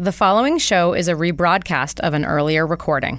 The following show is a rebroadcast of an earlier recording.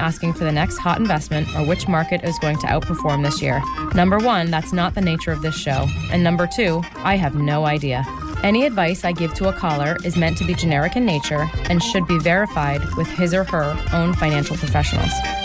asking for the next hot investment or which market is going to outperform this year. Number one, that's not the nature of this show. And number two, I have no idea. Any advice I give to a caller is meant to be generic in nature and should be verified with his or her own financial professionals.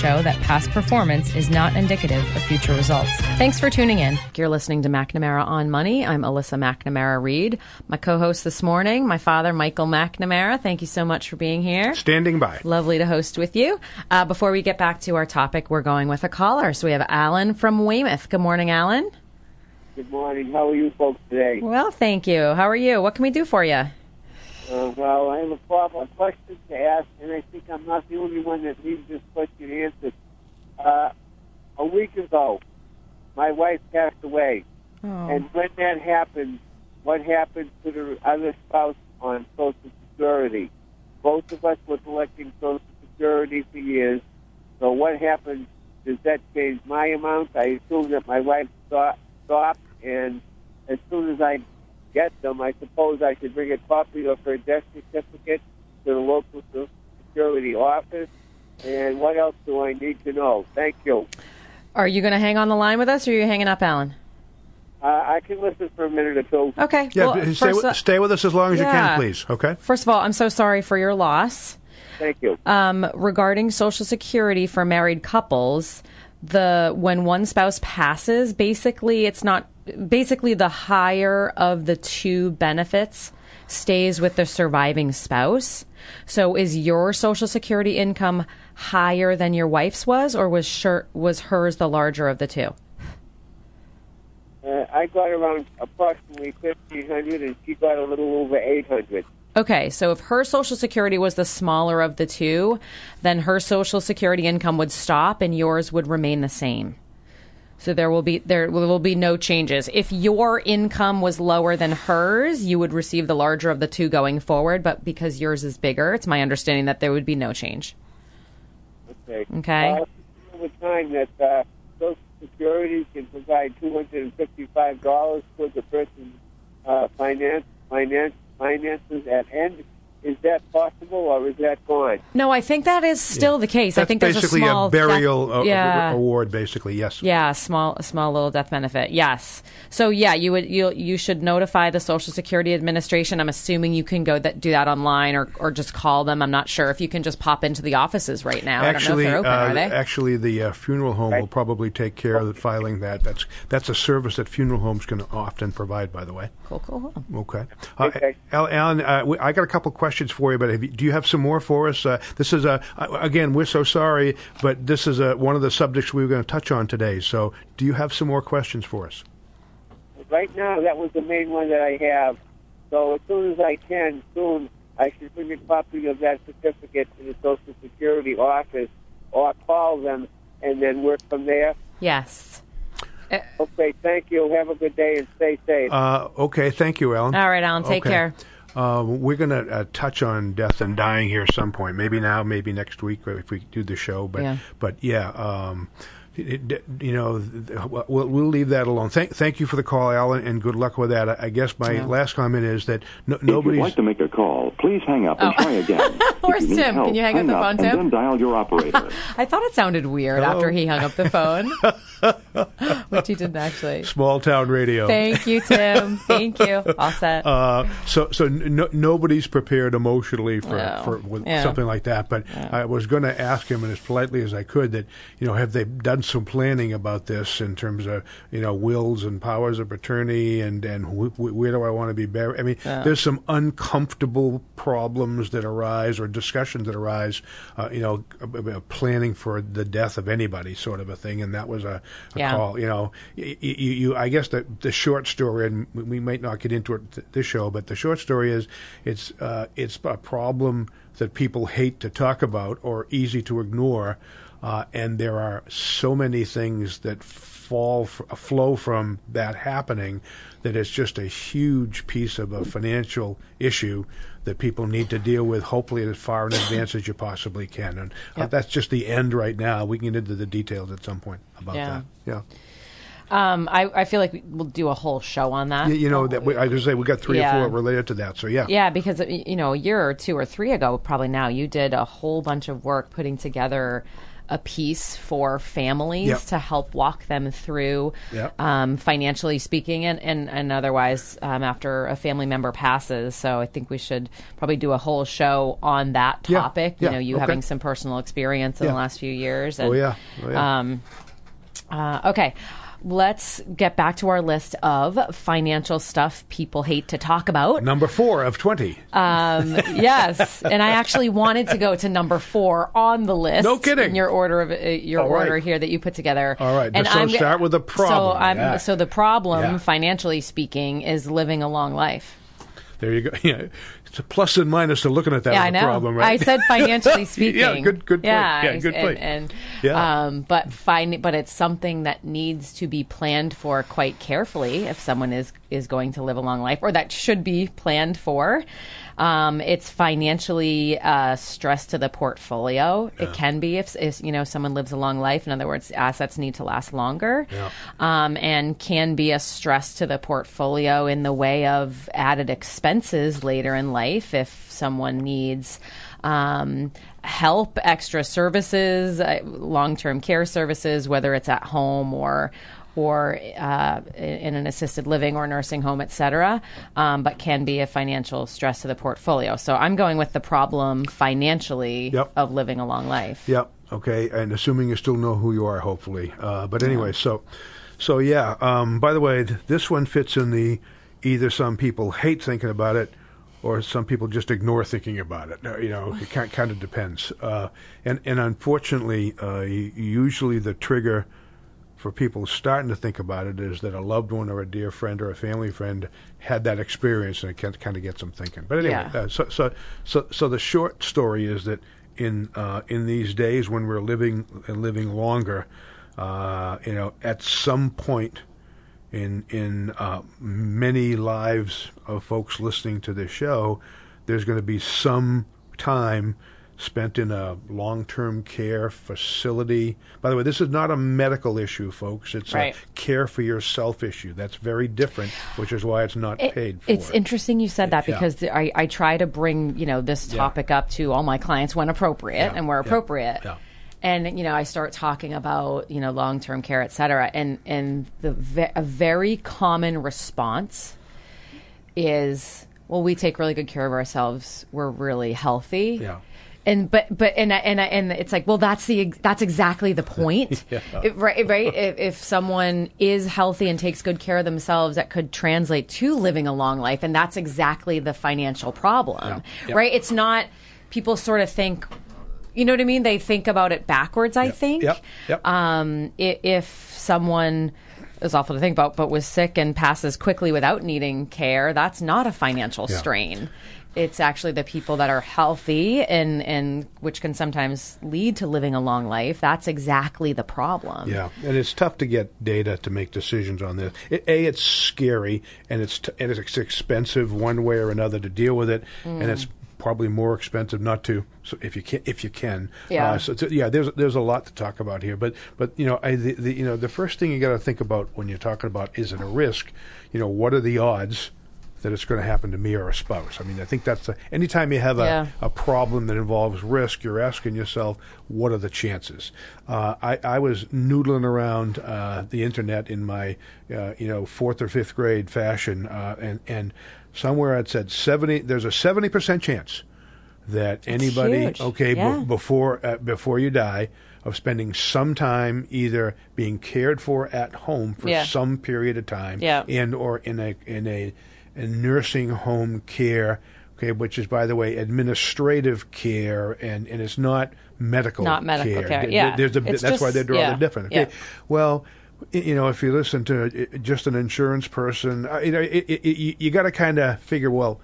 show that past performance is not indicative of future results. Thanks for tuning in. You're listening to McNamara on Money. I'm Alyssa McNamara Reed. My co-host this morning, my father, Michael McNamara. Thank you so much for being here. Standing by. Lovely to host with you. Uh, before we get back to our topic, we're going with a caller. So we have Alan from Weymouth. Good morning, Alan. Good morning. How are you folks today? Well, thank you. How are you? What can we do for you? Uh, well, I have a, problem, a question to ask, and I think I'm not the only one that needs this question answered. Uh, a week ago, my wife passed away, Oh. and when that happened, what happened to the other spouse on Social Security? Both of us were collecting Social Security for years. So what happened? Does that change my amount? I assume that my wife stopped, and as soon as I get them, I suppose I should bring a copy of her death certificate to the local Social Security office. And what else do I need to know? Thank you. Are you going to hang on the line with us, or are you hanging up, Alan? Uh, I can listen for a minute or two. Okay. Yeah, well, stay, first, with, stay with us as long as you can, please. Okay. first of all, I'm so sorry for your loss. Thank you. Um, regarding Social Security for married couples, the when one spouse passes, basically it's not basically the higher of the two benefits stays with the surviving spouse. So is your Social Security income higher than your wife's was, or was sure, was hers the larger of the two? Uh, I got around approximately fifteen hundred, and she got a little over eight hundred. Okay, so if her Social Security was the smaller of the two, then her Social Security income would stop and yours would remain the same. So there will be there will be no changes. If your income was lower than hers, you would receive the larger of the two going forward. But because yours is bigger, it's my understanding that there would be no change. Okay. Okay. Uh, over time, that uh, Social Security can provide two hundred and fifty-five dollars towards a person's uh, finance, finance, finances at end. Is that possible, or is that gone? No, I think that is still the case. I That's think there's basically a small death- burial uh, yeah. award, basically. Yes. Yeah, a small, small little death benefit. Yes. So yeah, you would you you should notify the Social Security Administration. I'm assuming you can go that do that online or or just call them. I'm not sure if you can just pop into the offices right now. Actually, I don't know if they're open. uh, are they? actually, the uh, funeral home will probably take care of filing that. That's that's a service that funeral homes can often provide. By the way. cool, cool. cool. Okay. Uh, Okay. Alan, uh, we, I got a couple questions questions for you, but have you, do you have some more for us? Uh, this is a again, we're so sorry, but this is a, one of the subjects we were going to touch on today. So, do you have some more questions for us? Right now, that was the main one that I have. So as soon as I can, soon I should bring a copy of that certificate to the Social Security office, or call them, and then work from there. Yes. Okay, thank you. Have a good day and stay safe. Uh, okay, thank you, Alan. All right, Alan. Take Okay. care. Uh, we're going to uh, touch on death and dying here at some point. Maybe now, maybe next week if we do the show. But Yeah. but yeah, um, it, it- you know, we'll, we'll leave that alone. Thank thank you for the call, Alan, and good luck with that. I, I guess my Yeah. last comment is that no, If you'd like to make a call, please hang up and try again. Where's if you Tim? Help, Can you hang up the phone, and Tim? then dial your operator. I thought it sounded weird Hello? after he hung up the phone, which he didn't actually. Small town radio. Thank you, Tim. Thank you. All set. Uh, so so no, nobody's prepared emotionally for, No. for with Yeah. something like that. But I was going to ask him, and as politely as I could, that you know, have they done some planning about this in terms of you know wills and powers of attorney, and and wh- wh- where do I want to be buried? I mean, there's some uncomfortable problems that arise or discussions that arise, uh, you know, planning for the death of anybody, sort of a thing. And that was a, a Yeah. call you know, you, you, you I guess the the short story, and we- we might not get into it th- this show, but the short story is it's uh, it's a problem that people hate to talk about or easy to ignore, uh, and there are so many things that fall f- flow from that happening that it's just a huge piece of a financial issue that people need to deal with hopefully as far in advance as you possibly can and uh, that's just the end right now we can get into the details at some point about Yeah. that yeah Um, I, I feel like we'll do a whole show on that. you, you know that we, I was say we got three Yeah. or four related to that. So yeah, Yeah, because you know, a year or two or three ago, probably now, you did a whole bunch of work putting together a piece for families Yep. to help walk them through, Yep. um, financially speaking, and and, and otherwise um, after a family member passes. So I think we should probably do a whole show on that topic. yeah, You know, you okay. having some personal experience in Yeah. the last few years. Oh yeah, oh yeah. Um, uh, okay. Let's get back to our list of financial stuff people hate to talk about. Number four of twenty. Um, yes, and I actually wanted to go to number four on the list. No kidding. In your order of uh, your All right. order here that you put together. All right, and so start with the So problem. I'm Yeah. so the problem, Yeah. financially speaking, is living a long life. There you go. Yeah, it's a plus and minus to looking at that yeah, as I know. problem, right? I said financially speaking. Yeah, good- good point. Yeah, good and, point. And, Yeah. um, but fin- but it's something that needs to be planned for quite carefully if someone is is going to live a long life, or that should be planned for. Um, it's financially uh, stress to the portfolio. It can be if, if you know someone lives a long life. In other words, assets need to last longer, Yeah. um, and can be a stress to the portfolio in the way of added expenses later in life if someone needs um, help, extra services, uh, long-term care services, whether it's at home or or uh, in an assisted living or nursing home, et cetera, um, but can be a financial stress to the portfolio. So I'm going with the problem financially Yep. of living a long life. Yep. Okay. And assuming you still know who you are, hopefully. Uh, but anyway, so, so yeah. Um, by the way, th- this one fits in the either some people hate thinking about it, or some people just ignore thinking about it. Uh, You know, it kind kind of depends. Uh, and and unfortunately, uh, usually the trigger for people starting to think about it is that a loved one or a dear friend or a family friend had that experience and it can, kind of gets them thinking. But anyway, Yeah. uh, so, so so so the short story is that in uh, in these days when we're living and living longer, uh, you know, at some point in in uh, many lives of folks listening to this show, there's going to be some time spent in a long-term care facility. By the way, this is not a medical issue, folks. It's Right. a care for yourself issue. That's very different, which is why it's not It- paid for. It's interesting you said that Yeah. because I, I try to bring you know this Yeah. topic up to all my clients when appropriate Yeah. and where Yeah. appropriate. Yeah. And you know, I start talking about you know long term care, et cetera, and and the ve- a very common response is, well, we take really good care of ourselves. We're really healthy. Yeah. And but but and I- and I- and it's like well that's the that's exactly the point. It- right right? If, if someone is healthy and takes good care of themselves that could translate to living a long life and that's exactly the financial problem Yeah. right? It's not people sort of think you know what I mean? They think about it backwards I think. Yep. Yep. um, if someone is awful to think about, but was sick and passes quickly without needing care, that's not a financial Yeah. strain. It's actually the people that are healthy and, and which can sometimes lead to living a long life. That's exactly the problem. Yeah, and it's tough to get data to make decisions on this. It, a, it's scary, and it's t- and it's expensive one way or another to deal with it, and mm. it's probably more expensive not to. So if you can, if you can, Yeah. Uh, so it's- yeah, there's there's a lot to talk about here, but but you know, I, the, the you know the first thing you got to think about when you're talking about is it a risk? You know, what are the odds? That it's going to happen to me or a spouse. I mean, I think that's a, anytime you have a, Yeah. a problem that involves risk, you're asking yourself, what are the chances? Uh, I, I was noodling around uh, the internet in my, uh, you know, fourth or fifth grade fashion, uh, and and somewhere it said seventy. There's a seventy percent chance that anybody, okay, Yeah. before uh, before you die, of spending some time either being cared for at home for Yeah. some period of time, Yeah. and or in a in a, a nursing home care, okay, which is by the way administrative care, and and it's not medical, Not medical care, There- yeah. there's a It's that's why they draw yeah, the difference. Okay, yeah. well. You know, if you listen to uh, just an insurance person, uh, you know, it, it, it, you got to kind of figure, well,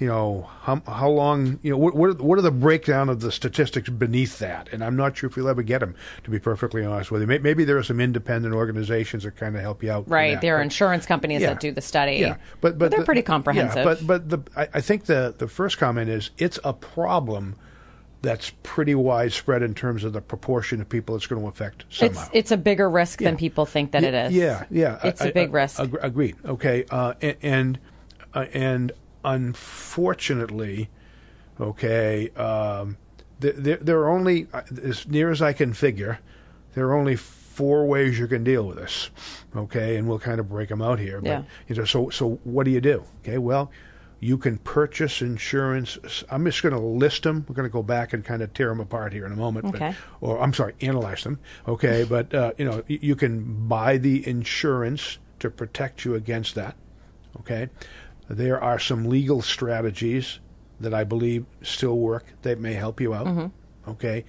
you know how how long you know what what are, what are the breakdown of the statistics beneath that and i'm not sure if you'll ever get them to be perfectly honest with you maybe there are some independent organizations that kind of help you out Right. There are But- insurance companies Yeah. that do the study. yeah but but they're the- pretty yeah, comprehensive. but but the I, I think the the first comment is it's a problem that's pretty widespread in terms of the proportion of people it's going to affect somehow it's it's a bigger risk than people think that it is. yeah, yeah. It's a a big risk. Ag- agreed. Okay, uh, and uh, and unfortunately, okay, um, th- there, there are only, uh, as near as I can figure, there are only four ways you can deal with this. Okay, and we'll kind of break them out here. But, Yeah. You know, so so what do you do? Okay, well. You can purchase insurance. I'm just going to list them. We're going to go back and kind of tear them apart here in a moment. but- or I'm sorry, analyze them. Okay, but uh, you know, you can buy the insurance to protect you against that. Okay, there are some legal strategies that I believe still work that may help you out. Okay,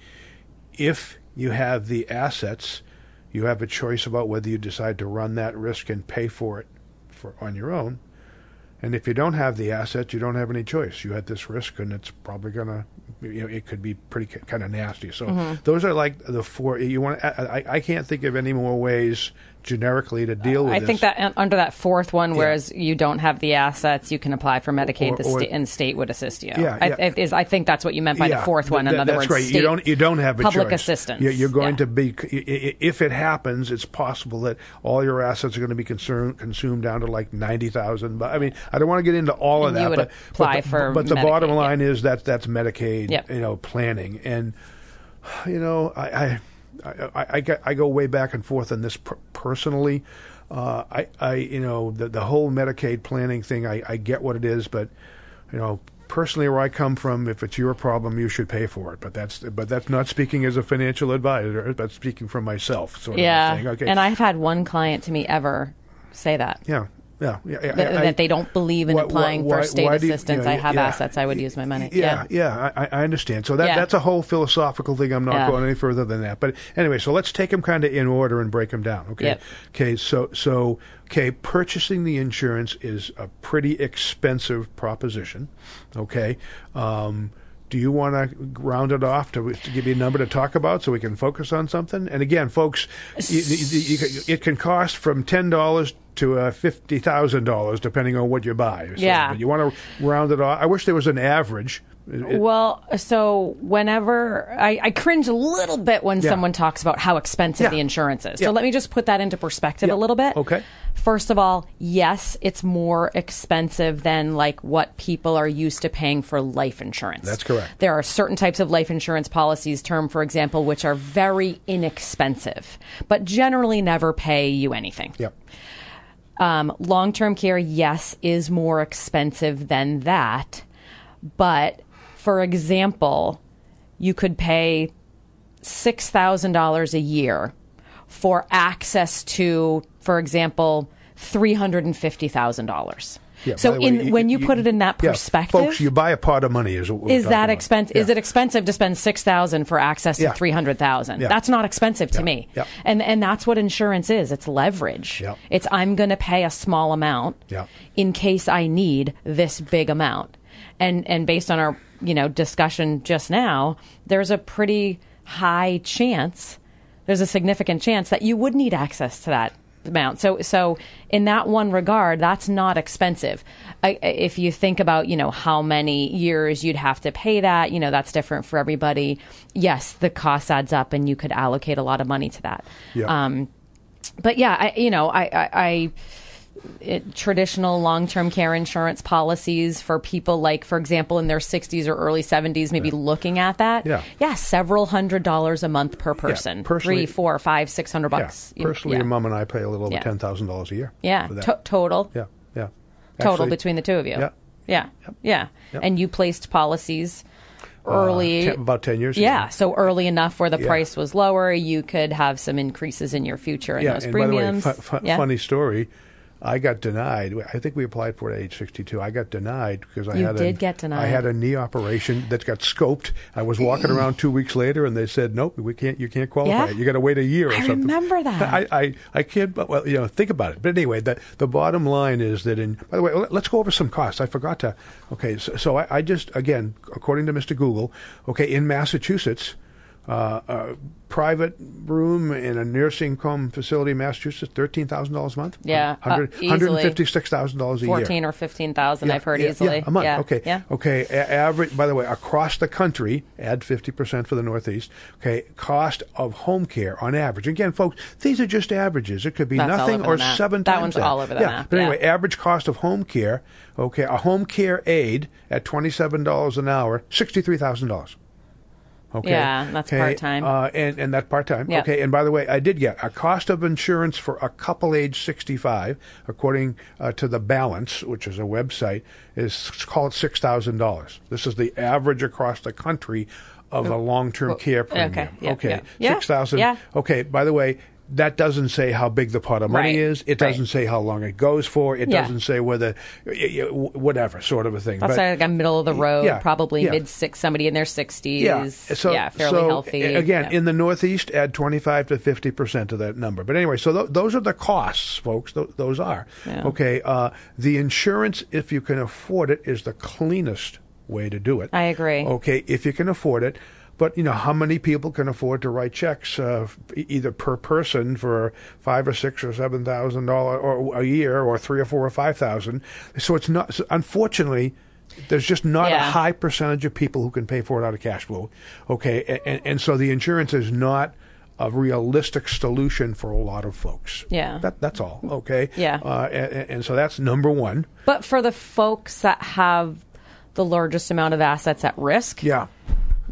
if you have the assets, you have a choice about whether you decide to run that risk and pay for it for on your own. And if you don't have the assets, you don't have any choice. You had this risk, and it's probably gonna, you know, it could be pretty kind of nasty. So Mm-hmm. those are like the four. You want? I, I- I can't think of any more ways generically to deal with I this. think that under that fourth one, whereas you don't have the assets, you can apply for Medicaid, Or- the or- sta- and state would assist you. Yeah, I, yeah. Is, I think that's what you meant by yeah, the fourth one. th- In other that's words, right. you don't you don't have a public choice. assistance. You're, you're going to be if it happens, it's possible that all your assets are going to be consumed consumed down to like ninety thousand. But I mean, I don't want to get into all of And that. you would but, apply but the, for but the bottom Medicaid, line is that that's Medicaid. Yep. You know, planning and you know I. I I, I, I, go- way back and forth on this per- personally. Uh, I, I, you know, the, the whole Medicaid planning thing, I, I get what it is, but, you know, personally, where I come from, if it's your problem, you should pay for it. But that's, but that's not speaking as a financial advisor. That's speaking from myself. Sort of Yeah, thing. Okay. and I've had one client to me ever say that. yeah, yeah, yeah. yeah, That, I- that they don't believe in why- applying why- for state why do you- assistance. yeah, I have yeah. assets. I would use my money. Yeah, yeah, I, I understand. So that that's a whole philosophical thing. I'm not going any further than that. But anyway, so let's take them kind of in order and break them down. Okay. Yep. Okay. So so okay, purchasing the insurance is a pretty expensive proposition. Okay. Um, do you want to round it off to, to give you a number to talk about so we can focus on something? And again, folks, you, you, you, it can cost from ten dollars to uh, fifty thousand dollars depending on what you buy. So, Yeah. but you want to round it off. I wish there was an average. It- Well, so whenever I, I cringe a little bit when Yeah. someone talks about how expensive Yeah. the insurance is. Yeah. So let me just put that into perspective a little bit. Okay. First of all, yes, it's more expensive than like what people are used to paying for life insurance. That's correct. There are certain types of life insurance policies, term for example, which are very inexpensive, but generally never pay you anything. Yep. Um, Long term care, yes, is more expensive than that. But for example, you could pay $6,000 a year for access to, for example, $350,000. Yeah, so way, in, when you, put it in that yeah, perspective, folks, you buy a pot of money. Is, what we're is that expensive? Is it expensive to spend six thousand for access to Yeah. three hundred thousand? Yeah. That's not expensive to Yeah. me. Yeah. And and that's what insurance is. It's leverage. Yeah. It's I'm going to pay a small amount Yeah. in case I need this big amount. And and based on our you know discussion just now, there's a pretty high chance, there's a significant chance that you would need access to that amount. So so in that one regard, that's not expensive. I, if you think about you know how many years you'd have to pay that, you know that's different for everybody. Yes, the cost adds up, and you could allocate a lot of money to that. Yeah. Um, but yeah, I, you know, I, I, I it, traditional long-term care insurance policies for people like, for example, in their 60s or early 70s, maybe looking at that. Yeah. yeah, several hundred dollars a month per person. personally- Three, four, five, six hundred bucks. You- Personally, yeah. your mom and I pay a little over Yeah. ten thousand dollars a year. Yeah, to- total. yeah, yeah. Total between the two of you. Yeah. Yeah. Yeah. And you placed policies uh, early. ten- about ten years. yeah, ago. so early enough where the Yeah. price was lower, you could have some increases in your future in yeah. those and premiums. by the way, fu- fu- yeah. funny story. I got denied. I think we applied for it at age 62. I got denied because I You had a, get denied. I had a knee operation that got scoped. I was walking around two weeks later, and they said, "Nope, we can't. You can't qualify. Yeah? You got to wait a year or I something." remember that. I, I, I can't. But well, you know, think about it. But anyway, the the bottom line is that in. By the way, let- let's go over some costs. I forgot to. Okay, so, so I, I just again, according to Mr. Google, okay, in Massachusetts. Uh, a private room in a nursing home facility in Massachusetts, thirteen thousand dollars a month. Yeah, uh, hundred and fifty six thousand dollars a year. Fourteen or fifteen thousand, Yeah, I've heard yeah, easily. Yeah, a month. Yeah, Okay. Yeah. Okay. A- average. By the way, across the country, add fifty percent for the Northeast. Okay. Cost of home care on average. Again, folks, these are just averages. It could be That's nothing or seven That one's that. all over the yeah. map, But anyway, average cost of home care. Okay, a home care aid at twenty seven dollars an hour, sixty three thousand dollars. Okay. Yeah, that's okay. part-time. Uh, and and that's part time. Yep. Okay. And by the way, I did get a cost of insurance for a couple age 65, according uh, to the Balance, which is a website, is called six thousand dollars. This is the average across the country of a long term care premium. okay. Yeah, okay. Yeah, Six thousand. yeah. Okay. By the way. That doesn't say how big the pot of money Right, is. It doesn't say how long it goes for. It Yeah. doesn't say whether, whatever sort of a thing. That's But- like a middle of the road, yeah, probably yeah. mid six, somebody in their sixties. Yeah, so fairly so, healthy. Again, Yeah. in the Northeast, add twenty-five to fifty percent of that number. But anyway, so th- those are the costs, folks. Th- those are Yeah. okay. Uh, the insurance, if you can afford it, is the cleanest way to do it. I agree. Okay, if you can afford it. But you know how many people can afford to write checks uh, either per person for five or six or seven thousand dollar or a year, or three or four or five thousand? So it's not. so unfortunately, there's just not a high percentage of people who can pay for it out of cash flow. Okay, and, and so the insurance is not a realistic solution for a lot of folks. Yeah. that, that's all. Okay. Yeah. uh, and, and so that's number one. But for the folks that have the largest amount of assets at risk, Yeah.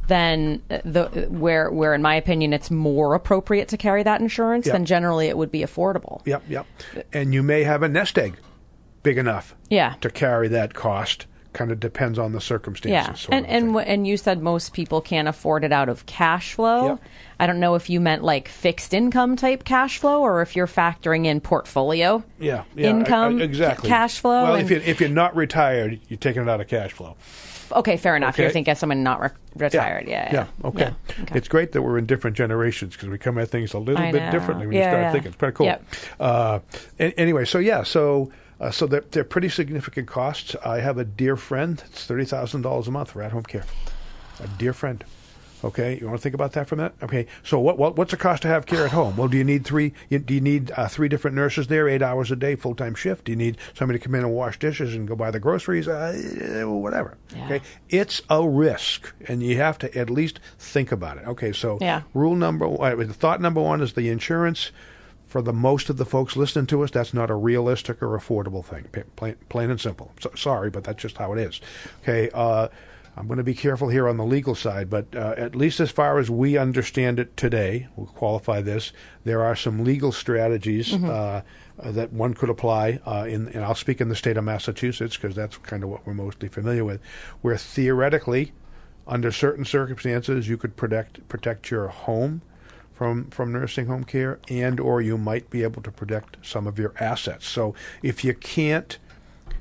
Then uh, the where where in my opinion it's more appropriate to carry that insurance, Yeah. then generally it would be affordable. Yep, yep. And you may have a nest egg big enough Yeah. to carry that cost. Kind of depends on the circumstances. Yeah, and and wh- and you said most people can't afford it out of cash flow. Yep. I don't know if you meant like fixed income type cash flow, or if you're factoring in portfolio. yeah, yeah, income, I- I- exactly. cash flow. Well, if you're, if you're not retired, you're taking it out of cash flow. Okay, fair enough. You're Okay. thinking of someone not re- retired. Yeah, yeah, Okay. Yeah, okay. It's great that we're in different generations because we come at things a little I bit know. differently when Yeah, you start yeah. thinking. It's pretty cool. Yep. Uh, an- anyway, so yeah, so uh, so they're, they're pretty significant costs. I have a dear friend. It's thirty thousand dollars a month for at home care. A dear friend. Okay, you want to think about that for a minute? Okay, so what, what what's the cost to have care at home? Well, do you need three? You, do you need uh, three different nurses there, eight hours a day, full time shift? Do you need somebody to come in and wash dishes and go buy the groceries? Uh, whatever. Yeah. Okay, it's a risk, and you have to at least think about it. Okay, so Yeah. rule number one, thought number one is the insurance. For the most of the folks listening to us, that's not a realistic or affordable thing. Plain, plain and simple. So, sorry, but that's just how it is. Okay. Uh, I'm going to be careful here on the legal side, but uh, at least as far as we understand it today, we'll qualify this. There are some legal strategies uh, uh, that one could apply, uh, in, and I'll speak in the state of Massachusetts because that's kind of what we're mostly familiar with, where theoretically under certain circumstances, you could protect protect your home from from nursing home care, and or you might be able to protect some of your assets. So if you can't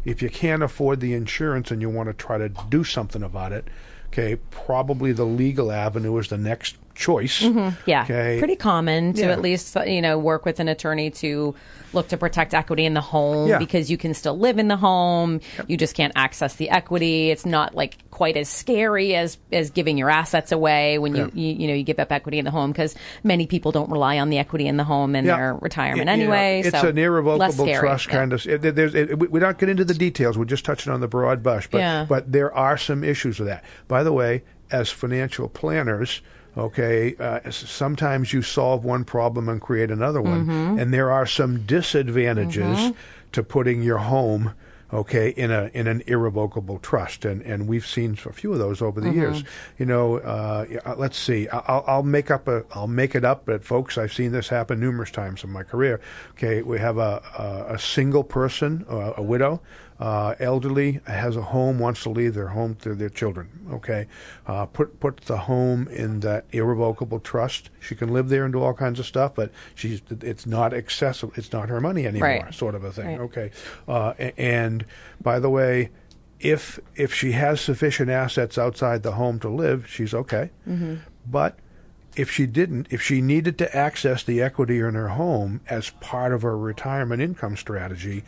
if you can't afford the insurance and you want to try to do something about it, okay, probably the legal avenue is the next choice. Mm-hmm. Yeah, Okay. pretty common to Yeah. at least you know work with an attorney to look to protect equity in the home Yeah. because you can still live in the home. You just can't access the equity. It's not like quite as scary as as giving your assets away when you you, you know you give up equity in the home because many people don't rely on the equity in the home in their retirement Y- you know, anyway. it's so an irrevocable trust kind of. It, it, we- we're not get into the details. We're just touching on the broad brush. But Yeah. but there are some issues with that. By the way, as financial planners. Okay, uh, sometimes you solve one problem and create another one, Mm-hmm. and there are some disadvantages to putting your home, okay, in a in an irrevocable trust, and and we've seen a few of those over the Mm-hmm. years. You know, uh, uh, let's see, I- I'll, I'll make up a I'll make it up, but folks, I've seen this happen numerous times in my career. Okay, we have a a, a single person, uh, a widow. Uh, elderly has a home, wants to leave their home to their children. Okay, uh, put put the home in that irrevocable trust. She can live there and do all kinds of stuff, but she's it's not accessible. It's not her money anymore, Right. sort of a thing. Right. Okay, uh, and by the way, if if she has sufficient assets outside the home to live, she's okay. Mm-hmm. But if she didn't, if she needed to access the equity in her home as part of her retirement income strategy,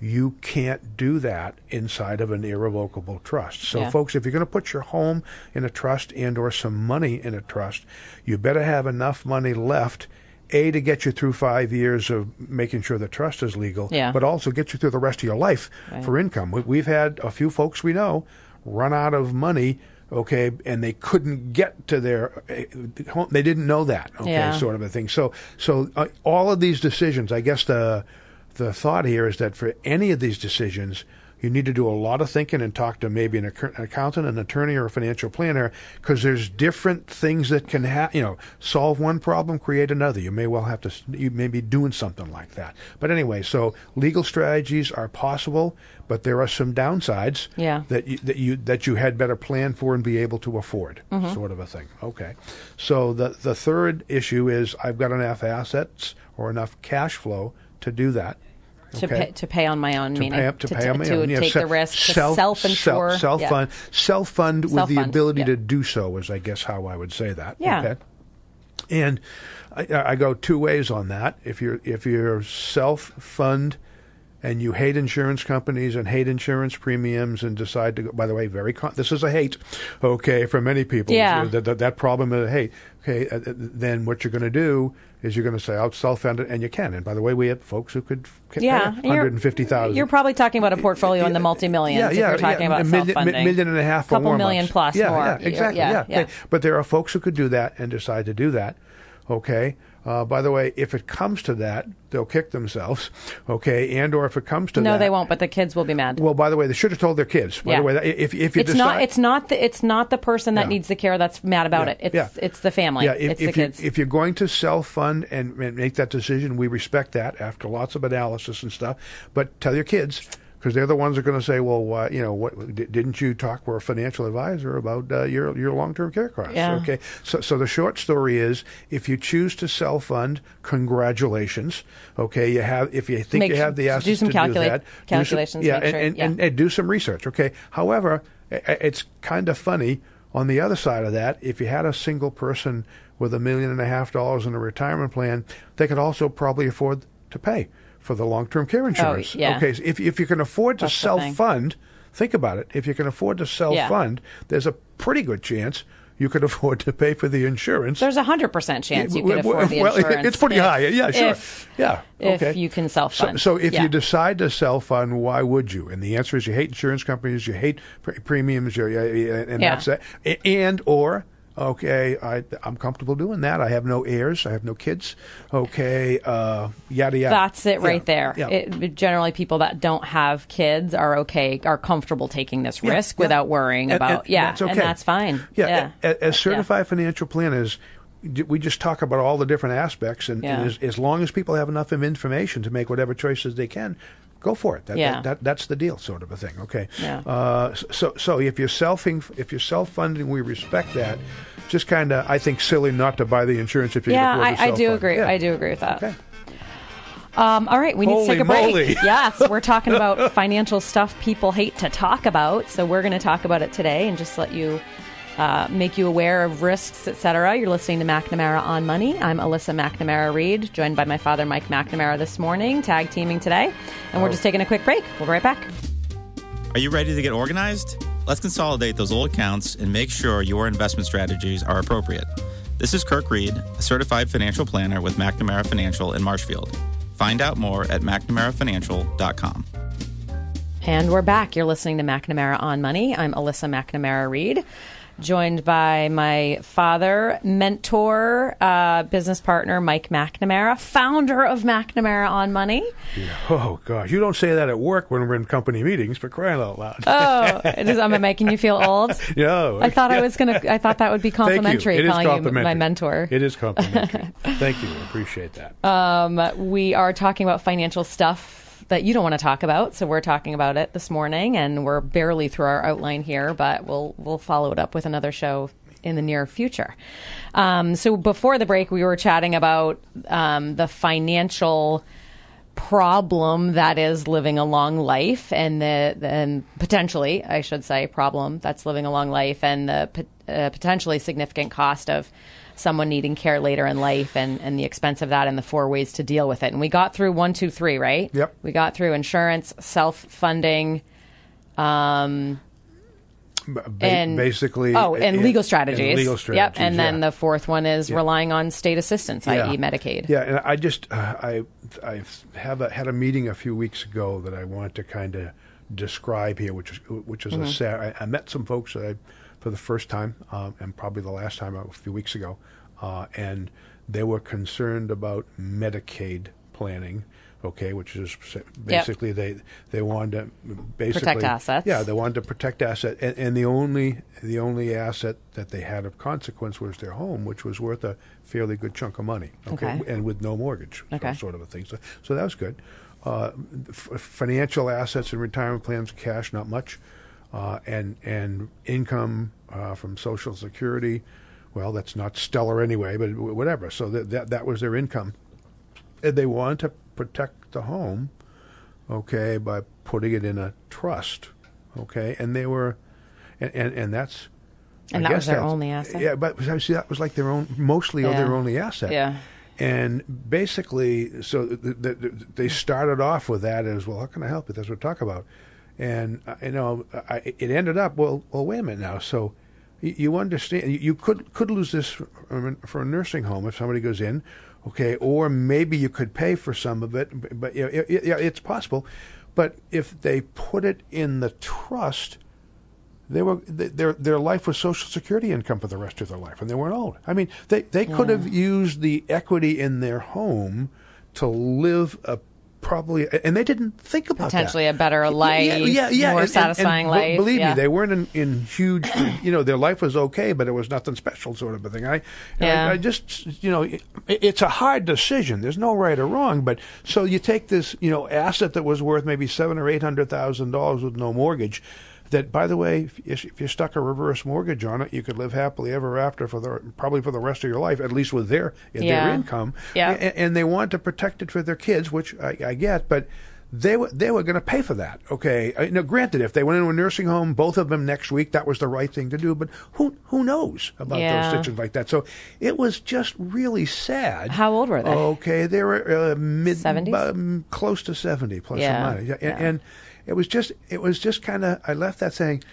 you can't do that inside of an irrevocable trust. So Yeah. folks, if you're going to put your home in a trust and or some money in a trust, you better have enough money left a to get you through 5 years of making sure the trust is legal, Yeah. but also get you through the rest of your life for income. We, we've had a few folks we know run out of money okay and they couldn't get to their eh, home they didn't know that okay Yeah. sort of a thing so so uh, all of these decisions i guess the the thought here is that for any of these decisions you need to do a lot of thinking and talk to maybe an, acc- an accountant, an attorney, or a financial planner because there's different things that can happen. You know, solve one problem, create another. You may well have to. You may be doing something like that. But anyway, so legal strategies are possible, but there are some downsides Yeah. that you, that you that you had better plan for and be able to afford, Mm-hmm. sort of a thing. Okay, so the the third issue is I've got enough assets or enough cash flow to do that. To Okay. pay to pay on my own, To meaning pay up to, pay on my to own. Take the risk, to self- self-insure, self, yeah. self-fund, self-fund with the ability yeah. to do so is, I guess, how I would say that. Yeah. Okay. And I, I go two ways on that. If you're if you're self-fund and you hate insurance companies and hate insurance premiums and decide to go, by the way, very con- this is a hate, okay, for many people. Yeah. That, that, that problem is a hate. Okay, uh, then what you're going to do is you're going to say, I'll self-fund it, and you can. And by the way, we have folks who could Yeah, and you're- 150000 You're probably talking about a portfolio in the multi-millions. yeah, if yeah, you're talking yeah, about a million, self-funding. million and a half couple warm-ups. million plus yeah, more. Yeah, exactly. yeah, Yeah. But there are folks who could do that and decide to do that. Okay. Uh, by the way, if it comes to that, they'll kick themselves. Okay. And or if it comes to that No, that, they won't. But the kids will be mad. Well, by the way, they should have told their kids. By Yeah. the way, if if you it's decide, not. It's not. The, it's not the person that Yeah. needs the care that's mad about Yeah, it. It's yeah. it's the family. Yeah, if, it's if, the you, kids. if you're going to self fund and, and make that decision, we respect that after lots of analysis and stuff. But tell your kids because they're the ones that are going to say, "Well, why, you know, what di- didn't you talk with a financial advisor about uh, your your long term care costs?" Yeah. Okay, so so the short story is, if you choose to self fund, congratulations. Okay, you have if you think Make- you have the do assets some to calculate- do that, do some- calculations, yeah, make and, and, yeah. and, and do some research. Okay, however, it's kind of funny. On the other side of that, if you had a single person with a million and a half dollars in a retirement plan, they could also probably afford to pay for the long-term care oh, insurance. Oh, yeah. Okay, so if if you can afford to That's self-fund, think about it. If you can afford to self-fund, there's a pretty good chance you could afford to pay for the insurance. There's a hundred percent chance you could afford the insurance. well, it's pretty if- high. Yeah, sure. If, yeah. if okay. you can self-fund. so if Yeah. you decide to self-fund, why would you? And the answer is you hate insurance companies, you hate pre- premiums, you, and Yeah. that's. A- And or okay, I, I'm comfortable doing that. I have no heirs, I have no kids. Okay, uh, yada yada. That's it right Yeah, there. Yeah. It, generally, people that don't have kids are okay, are comfortable taking this Yeah, risk yeah. without worrying And- about. and yeah, that's okay. and that's fine. Yeah, yeah. As certified financial planners, we just talk about all the different aspects, and, and as, as long as people have enough information to make whatever choices they can, go for it. That, Yeah. that, that, that's the deal, sort of a thing. Okay. Yeah. Uh, so so if you're selfing, if you're self funding, we respect that. Just kind of, I think, silly not to buy the insurance if you Yeah, can afford to I, I do agree. Yeah. I do agree with that. Okay. Um, all right, we need to take a break. moly. yes, we're talking about financial stuff people hate to talk about, so we're going to talk about it today and just let you uh, make you aware of risks, etc. You're listening to McNamara on Money. I'm Alyssa McNamara Reed, joined by my father Mike McNamara this morning, tag teaming today, and we're just taking a quick break. We'll be right back. Are you ready to get organized? Let's consolidate those old accounts and make sure your investment strategies are appropriate. This is Kirk Reed, a certified financial planner with McNamara Financial in Marshfield. Find out more at McNamaraFinancial.com. And we're back. You're listening to McNamara on Money. I'm Alyssa McNamara Reed, joined by my father, mentor, uh, business partner, Mike McNamara, founder of McNamara on Money. Oh gosh, you don't say that at work when we're in company meetings, for crying out loud. Oh, is, am I making you feel old? no, I thought I was gonna. I thought that would be Thank you. complimentary. Is calling complimentary. you my mentor. It is complimentary. Thank you. I appreciate that. Um, we are talking about financial stuff that you don't want to talk about, so we're talking about it this morning, and we're barely through our outline here, but we'll we'll follow it up with another show in the near future. Um, so before the break, we were chatting about um, the financial problem that is living a long life and the and potentially I should say problem that's living a long life and the uh, potentially significant cost of someone needing care later in life and, and the expense of that and the four ways to deal with it and we got through one two three right Yep. we got through insurance self-funding um, Ba- and basically, oh and legal and strategies legal yep strategies. and then yeah. the fourth one is relying on state assistance i.e medicaid Yeah, and I just uh, I I have a, had a meeting a few weeks ago that I want to kind of describe here, which is which is Mm-hmm. a sad. I, I met some folks that I, for the first time, um, and probably the last time a few weeks ago, uh, and they were concerned about Medicaid planning. Okay, which is basically they they wanted to basically Protect assets. Yeah, they wanted to protect asset, and, and the only the only asset that they had of consequence was their home, which was worth a fairly good chunk of money. Okay. and with no mortgage, Okay. sort of a thing. So, so that was good. Uh, f- financial assets and retirement plans, cash, not much, uh, and and income uh, from Social Security. Well, that's not stellar anyway, but whatever. So that that, that was their income. And they wanted to protect the home, okay, by putting it in a trust, okay, and they were, and and, and that's. And I that was their only asset? Yeah, but see, that was like their own, mostly Yeah. their only asset. Yeah. And basically, so th th th they started off with that as well. How can I help you? That's what we talk about. And uh, you know, I, it ended up well. Well, wait a minute now. So you, understand? You, could could lose this for, for a nursing home if somebody goes in, okay, or maybe you could pay for some of it. But, you know, it, it, yeah, it's possible. But if they put it in the trust, they were their their life was Social Security income for the rest of their life, and they weren't old. I mean, they they could have used the equity in their home to live a probably, and they didn't think about that. Potentially a better life, yeah, yeah, yeah. more and- and- satisfying and be- life, Believe yeah. me, they weren't in, in huge. you know, their life was okay, but it was nothing special, sort of a thing. I, Yeah. I, I just, you know, it, it's a hard decision. There's no right or wrong, but so you take this, you know, asset that was worth maybe seven or eight hundred thousand dollars with no mortgage. That, by the way, if you- if you stuck a reverse mortgage on it, you could live happily ever after for the probably for the rest of your life, at least with their Yeah. their income. Yeah. A- and, they want to protect it for their kids, which I, I get, but they were they were going to pay for that. Okay, Uh, now granted, if they went into a nursing home, both of them next week, that was the right thing to do. But who who knows about Yeah. those situations like that? So it was just really sad. How old were they? Okay, they were uh, mid 70s? um, close to seventy, plus Yeah, or minus. Yeah, yeah. And, and it was just it was just kind of I left that saying.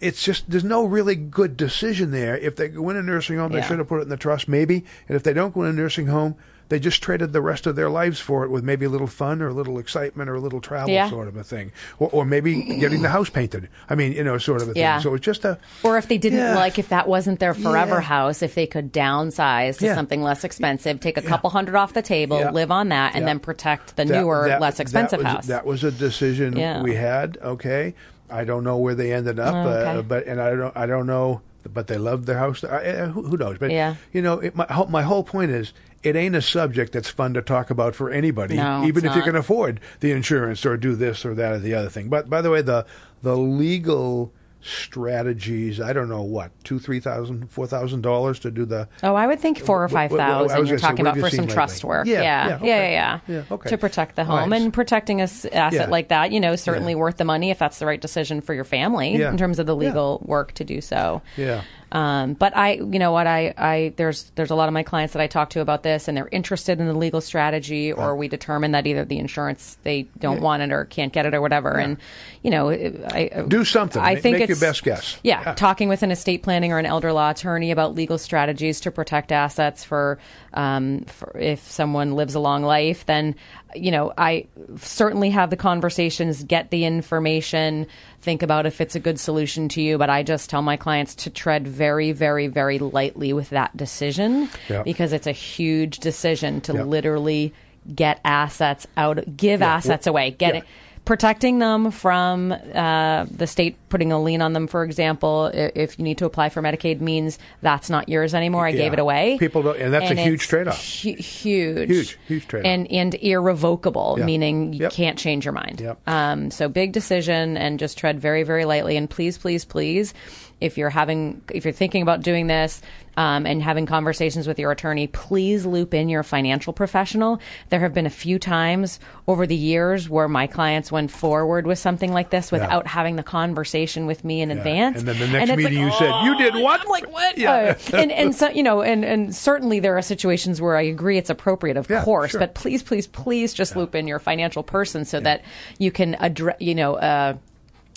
It's just there's no really good decision there. If they go in a nursing home, they should have put it in the trust, maybe. And if they don't go in a nursing home, they just traded the rest of their lives for it with maybe a little fun or a little excitement or a little travel Yeah. sort of a thing, or, or maybe getting the house painted. I mean, you know, sort of a thing. Yeah. So it's just a Or if they didn't Yeah. like, if that wasn't their forever house, if they could downsize to something less expensive, take a couple hundred off the table, live on that, and then protect the that- newer, that- less expensive that was, house. That was a decision we had. Okay, I don't know where they ended up, Oh, okay. uh, but and I don't I don't know, but they loved their house. Uh, who knows? But Yeah. you know, it, my my whole point is it ain't a subject that's fun to talk about for anybody, No, even if you can afford the insurance or do this or that or the other thing. But by the way, the the legal strategies, I don't know what, two, three thousand, four thousand dollars to do the Oh, I would think four or five thousand. You're gonna say, talking about have for some seen trust lately? work. Yeah, yeah, yeah, yeah, okay. yeah, yeah. Yeah, okay. To protect the home right. and protecting a s- asset like that, you know, certainly worth the money if that's the right decision for your family in terms of the legal work to do so. Yeah. Um, but I, you know what, I, I, there's, there's a lot of my clients that I talk to about this, and they're interested in the legal strategy, or we determine that either the insurance they don't want it or can't get it or whatever, and you know, I I- Do something. I think make your it's- best guess. Yeah, Yeah. talking with an estate planning or an elder law attorney about legal strategies to protect assets for, um, for if someone lives a long life, then you know I certainly have the conversations, get the information, think about if it's a good solution to you. But I just tell my clients to tread very, very, very lightly with that decision Yeah. because it's a huge decision to Yeah. literally get assets out, give Yeah. assets away, get it protecting them from uh, the state putting a lien on them, for example, if you need to apply for Medicaid, means that's not yours anymore. I gave it away. People don't- and that's a huge it's trade-off. hu- huge, Huge, huge trade-off. and and irrevocable, Yeah. meaning you Yep. can't change your mind. Yep. Um, so big decision, and just tread very, very lightly. And please, please, please, if you're having, if you're thinking about doing this. Um, and having conversations with your attorney, please loop in your financial professional. There have been a few times over the years where my clients went forward with something like this without having the conversation with me in advance. And then the next meeting like, you said, "You did "Oh," what?" I'm like, what? Yeah. Uh, and and so you know, and and certainly there are situations where I agree it's appropriate, of Yeah, course. sure. But please, please, please, just loop in your financial person so that you can address, you know. Uh,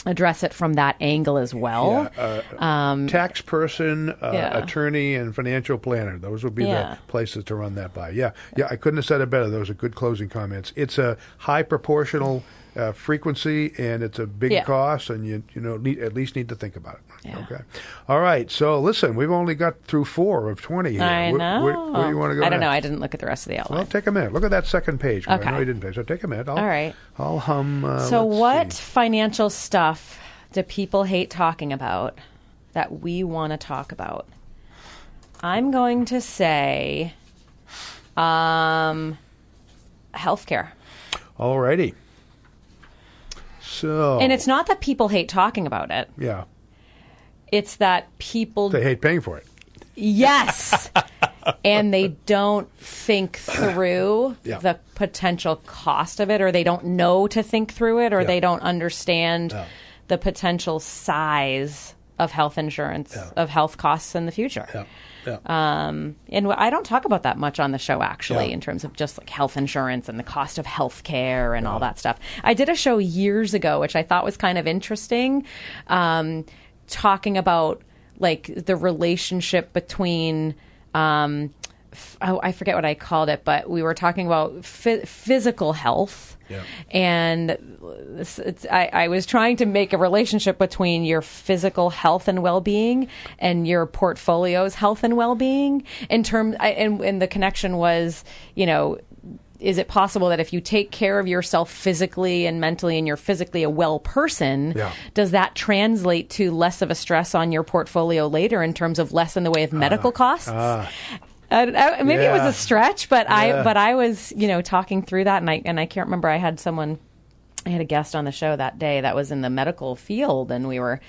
Address it from that angle as well. Yeah, uh, tax person, uh, Um, yeah. attorney, and financial planner. Those would be Yeah. the places to run that by. Yeah, yeah. I couldn't have said it better. Those are good closing comments. It's a high proportional uh, frequency, and it's a big Yeah. cost, and you you know need, at least need to think about it. Yeah. Okay. All right. So listen, we've only got through four of twenty here. I Where- know. Where, where do you want to go? I don't know. I didn't look at the rest of the outline. Well, take a minute. Look at that second page. 'cause I Okay. know you didn't pay, so take a minute. I'll, All right. I'll hum. Uh, so, what see. financial stuff do people hate talking about that we want to talk about? I'm going to say, um, healthcare. All righty. So. And it's not that people hate talking about it. yeah. It's that people They hate paying for it. Yes. and they don't think through Yeah. the potential cost of it, or they don't know to think through it, or Yeah. they don't understand Yeah. the potential size of health insurance, of health costs in the future. Yeah. Yeah. Um, and I don't talk about that much on the show, actually, Yeah. in terms of just like health insurance and the cost of health care and all that stuff. I did a show years ago, which I thought was kind of interesting, um, talking about like the relationship between. Um, oh, I forget what I called it, but we were talking about phy- physical health. Yeah. And this- it's, I, I was trying to make a relationship between your physical health and well-being and your portfolio's health and well-being. In terms, I, and, and the connection was, you know, is it possible that if you take care of yourself physically and mentally, and you're physically a well person, Yeah. does that translate to less of a stress on your portfolio later in terms of less in the way of medical ah. costs? Ah. I, I, maybe it was a stretch, but Yeah. I but I was you know talking through that, and I and I can't remember. I had someone, I had a guest on the show that day that was in the medical field, and we were.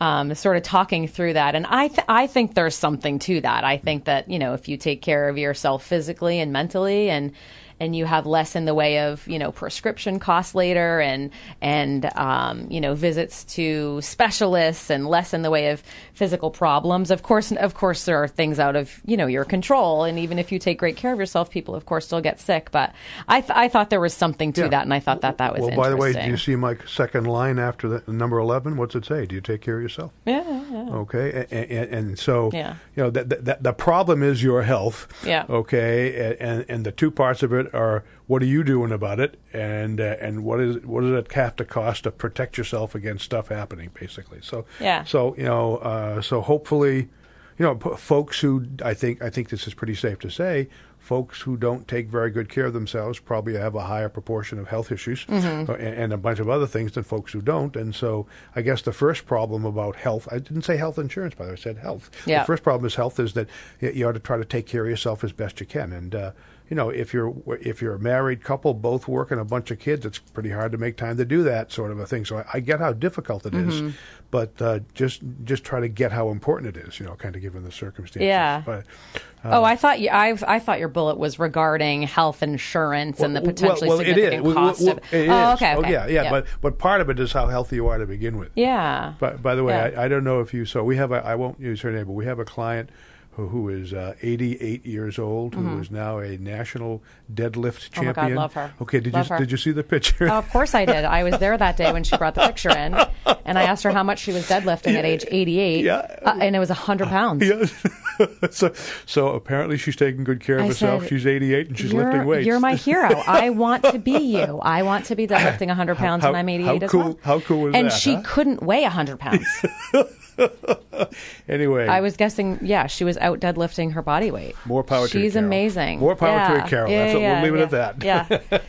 Um, sort of talking through that, and I th- I think there's something to that. I think that you know if you take care of yourself physically and mentally, and and you have less in the way of you know prescription costs later and and um, you know visits to specialists and less in the way of physical problems of course of course there are things out of you know your control and even if you take great care of yourself people of course still get sick but I, th- I thought there was something to Yeah. that and I thought that that was well, by the way, do you see my second line after the number eleven? What's it say? Do you take care of yourself? yeah, yeah. Okay, and, and, and so Yeah. you know the, the, the problem is your health. Yeah. Okay, and and the two parts of it are what are you doing about it, and uh, and what is what does it have to cost to protect yourself against stuff happening, basically. So Yeah. So you know, uh, so hopefully, you know, p- folks who I think I think this is pretty safe to say, folks who don't take very good care of themselves probably have a higher proportion of health issues Mm-hmm. uh, and, and a bunch of other things than folks who don't. And so I guess the first problem about health, I didn't say health insurance, by the way, I said health. Yeah. The first problem is health is that you ought to try to take care of yourself as best you can. And, uh, you know, if you're if you're a married couple, both working a bunch of kids, it's pretty hard to make time to do that sort of a thing. So I, I get how difficult it is, Mm-hmm. but uh, just just try to get how important it is. You know, kind of given the circumstances. Yeah. But oh, I thought you. I I thought your bullet was regarding health insurance and the potentially well, is. significant Well, cost well, of. it oh, is. okay, okay. yeah, yeah, But but part of it is how healthy you are to begin with. yeah. But by the way, Yeah. I, I don't know if you saw. We have a. I won't use her name, but we have a client who, who is uh, 88 years old, who is now a national deadlift Mm-hmm. Oh my God, champion. love her. Okay, did Love you her. did you see the picture? Oh, of course I did. I was there that day when she brought the picture in, and I asked her how much she was deadlifting at age 88, Yeah. uh, and it was 100 pounds. So, so apparently she's taking good care of I herself. said, she's 88 and she's lifting weights. You're my hero. I want to be you. I want to be deadlifting 100 pounds How- when I'm 88 how as cool- well. how cool was and that, she huh? couldn't weigh 100 pounds. anyway, I was guessing, yeah, she was out deadlifting her body weight. More power to you, She's amazing. More power to you, Yeah. Carol. Yeah, That's what- we'll yeah, leave it at that.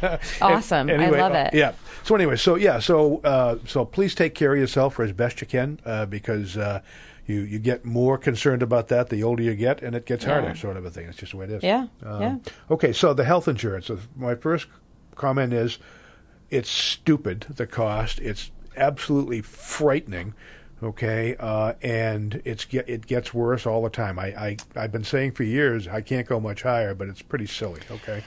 Yeah. awesome. Anyway, I love uh, it. yeah. So anyway, so yeah, so uh, so please take care of yourself as best you can uh, because uh, you you get more concerned about that the older you get, and it gets harder, sort of a thing. It's just the way it is. Yeah, Um, yeah. Okay, so the health insurance. uh, My first comment is, it's stupid. The cost. It's absolutely frightening. Okay, uh, and it's it gets worse all the time. I, I I've been saying for years I can't go much higher, but it's pretty silly. Okay,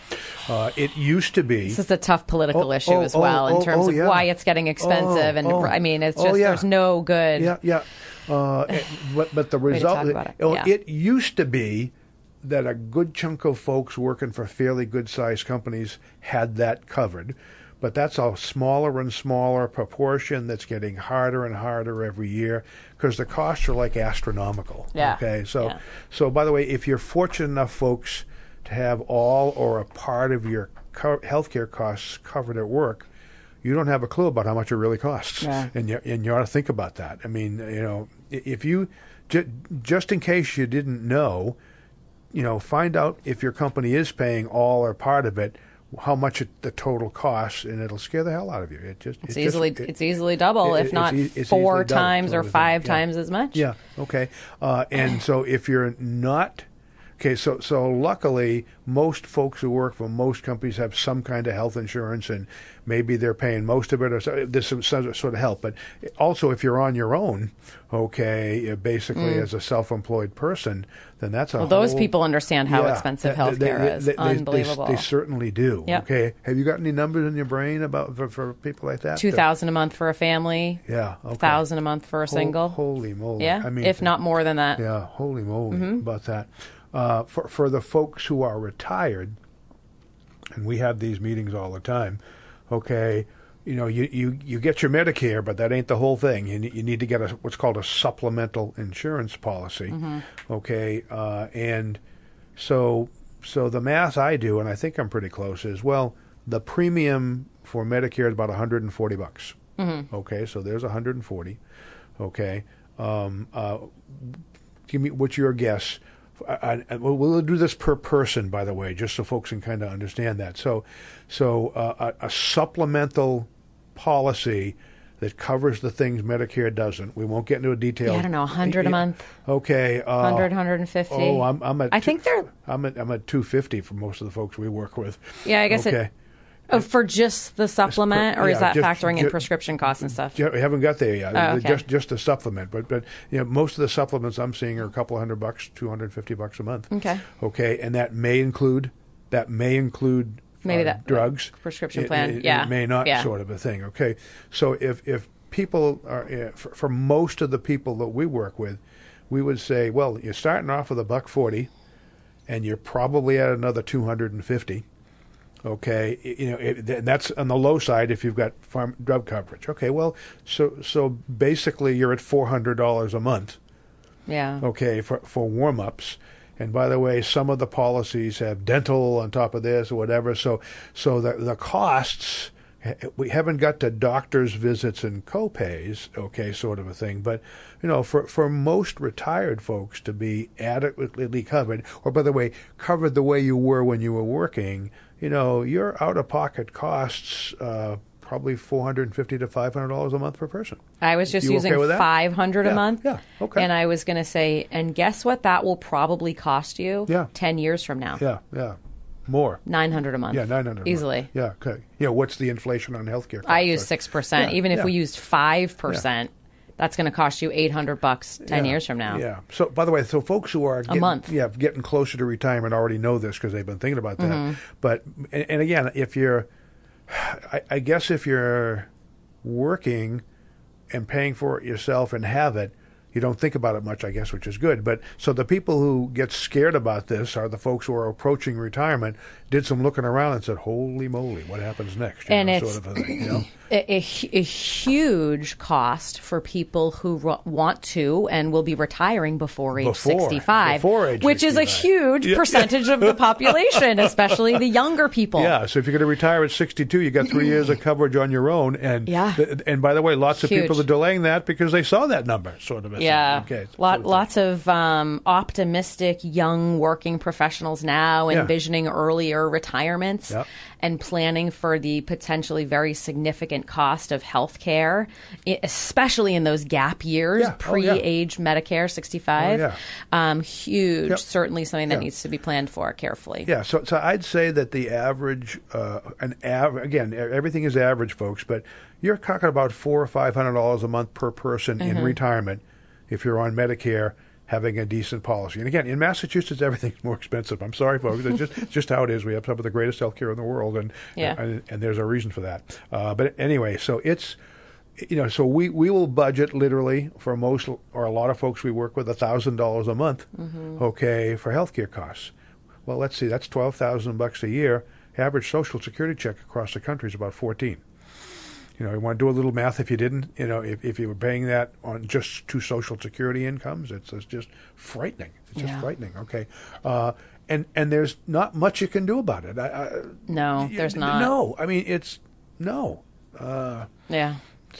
uh, it used to be. This is a tough political Oh, issue oh, as well oh, in terms oh, of yeah. why it's getting expensive, Oh, and oh. I mean, it's Oh, just yeah. there's no good. Yeah, yeah. Uh, eh, but but the result, it. oh, Yeah. it used to be that a good chunk of folks working for fairly good sized companies had that covered. But that's a smaller and smaller proportion that's getting harder and harder every year because the costs are like astronomical. Yeah. Okay. So, Yeah. so by the way, if you're fortunate enough, folks, to have all or a part of your co- healthcare costs covered at work, you don't have a clue about how much it really costs, Yeah. and you and you ought to think about that. I mean, you know, if you ju- just in case you didn't know, you know, find out if your company is paying all or part of it, how much it, the total costs, and it'll scare the hell out of you. It just It's it easily just, it- it's easily double, it- if not e- four easily double, times or five Yeah. times as much. yeah. Okay. Uh, and so if you're not okay, so so luckily most folks who work for most companies have some kind of health insurance, and maybe they're paying most of it, or so, there's some, some sort of help. But also, if you're on your own, okay, uh, basically as a self-employed person, then that's a Mm. Well, those people understand how yeah, expensive healthcare they- is. they- they- they- Unbelievable. They, certainly do. Yep. Okay. Have you got any numbers in your brain about for, for people like that? Two thousand a month for a family. Yeah. Okay. Thousand a month for a Hol- single. holy moly! yeah, I mean, if not more than that. Yeah, holy moly Mm-hmm. about that. Uh, for for the folks who are retired, and we have these meetings all the time. Okay, you know, you, you, you get your Medicare, but that ain't the whole thing. You, you need to get a what's called a supplemental insurance policy. Mm-hmm. Okay, uh, and so so the math I do, and I think I'm pretty close, is well, the premium for Medicare is about 140 bucks. Mm-hmm. Okay, so there's 140. Okay, um, uh, give me what's your guess? I, I, we'll, do this per person, by the way, just so folks can kind of understand that. So, so uh, a, a supplemental policy that covers the things Medicare doesn't. We won't get into a detail. Yeah, I don't know, 100 a month. Okay, uh, 100, 150. Oh, I'm, I'm at. I two- think they're I'm at I'm at 250 for most of the folks we work with. Yeah, I guess it- okay. Oh, for just the supplement, or is that just- factoring in ju- prescription costs and stuff? Yeah, we haven't got there yet. Oh, okay. Just just a supplement, but but you know most of the supplements I'm seeing are a couple of hundred bucks, two hundred fifty bucks a month. Okay. Okay, and that may include that may include Maybe uh, that- drugs, prescription plan, It, it yeah, may not, yeah. sort of a thing. Okay, so if if people are for, for most of the people that we work with, we would say, well, you're starting off with a buck forty, and you're probably at another two hundred and fifty. Okay, you know it, and that's on the low side if you've got farm drug coverage. Okay, well, so so basically you're at four hundred dollars a month. Yeah. Okay, for for warm ups. And by the way, some of the policies have dental on top of this or whatever. So so the the costs eh, eh, we haven't got to doctors' visits and copays, okay, sort of a thing. But you know, for for most retired folks to be adequately covered, or by the way, covered the way you were when you were working, you know, your out-of-pocket costs. Uh, Probably four hundred and fifty to five hundred dollars a month per person. I was just You using okay with that? 500 a month. yeah, okay. And I was going to say, and guess what that will probably cost you Yeah. 10 years from now? Yeah, yeah, more. 900 a month. Yeah, nine hundred Easily. Yeah, okay. Yeah, what's the inflation on healthcare? I costs? use 6%. Yeah, Even if yeah. we used 5%, that's going to cost you 800 bucks 10 Yeah, years from now. Yeah. So, by the way, so folks who are getting, month. yeah, getting closer to retirement already know this because they've been thinking about that. Mm-hmm. But and, and again, if you're, I, I guess if you're working and paying for it yourself and have it, you don't think about it much, I guess, which is good. But so the people who get scared about this are the folks who are approaching retirement, did some looking around and said, "Holy moly, what happens next?" You And know, it's- sort of a thing. You know? a, a, a huge cost for people who want to and will be retiring before age Before- 65, before age which is a huge Yeah. percentage of the population, especially the younger people. Yeah, so if you're going to retire at 62, you got three years of coverage on your own, and Yeah. th- and by the way, lots of people are delaying that because they saw that number, sort of. Yeah, Okay. Lot, So- lots of um, optimistic young working professionals now Yeah. envisioning earlier retirements Yep. And planning for the potentially very significant cost of health care, especially in those gap years Yeah. Oh, yeah. pre-age Medicare 65. Oh, yeah. um, huge, Yep. certainly something that needs to be planned for carefully. Yeah, so so I'd say that the average, uh, an av- again, everything is average, folks, but you're talking about four or five hundred dollars a month per person Mm-hmm. in retirement if you're on Medicare. Having a decent policy, and again, in Massachusetts, everything's more expensive. I'm sorry, folks. It's just just how it is. We have some of the greatest healthcare in the world, and Yeah. and, and there's a reason for that. Uh, but anyway, so it's you know, so we, we will budget literally for most or a lot of folks we work with a thousand dollars a month, okay, for healthcare costs. Well, let's see, that's twelve thousand bucks a year. Average Social Security check across the country is about fourteen. You know, you want to do a little math. If you didn't, you know, if, if you were paying that on just two Social Security incomes, it's, it's just frightening. It's just Yeah. frightening. Okay, uh, and and there's not much you can do about it. I, I, No, there's not. No, I mean it's no. Yeah.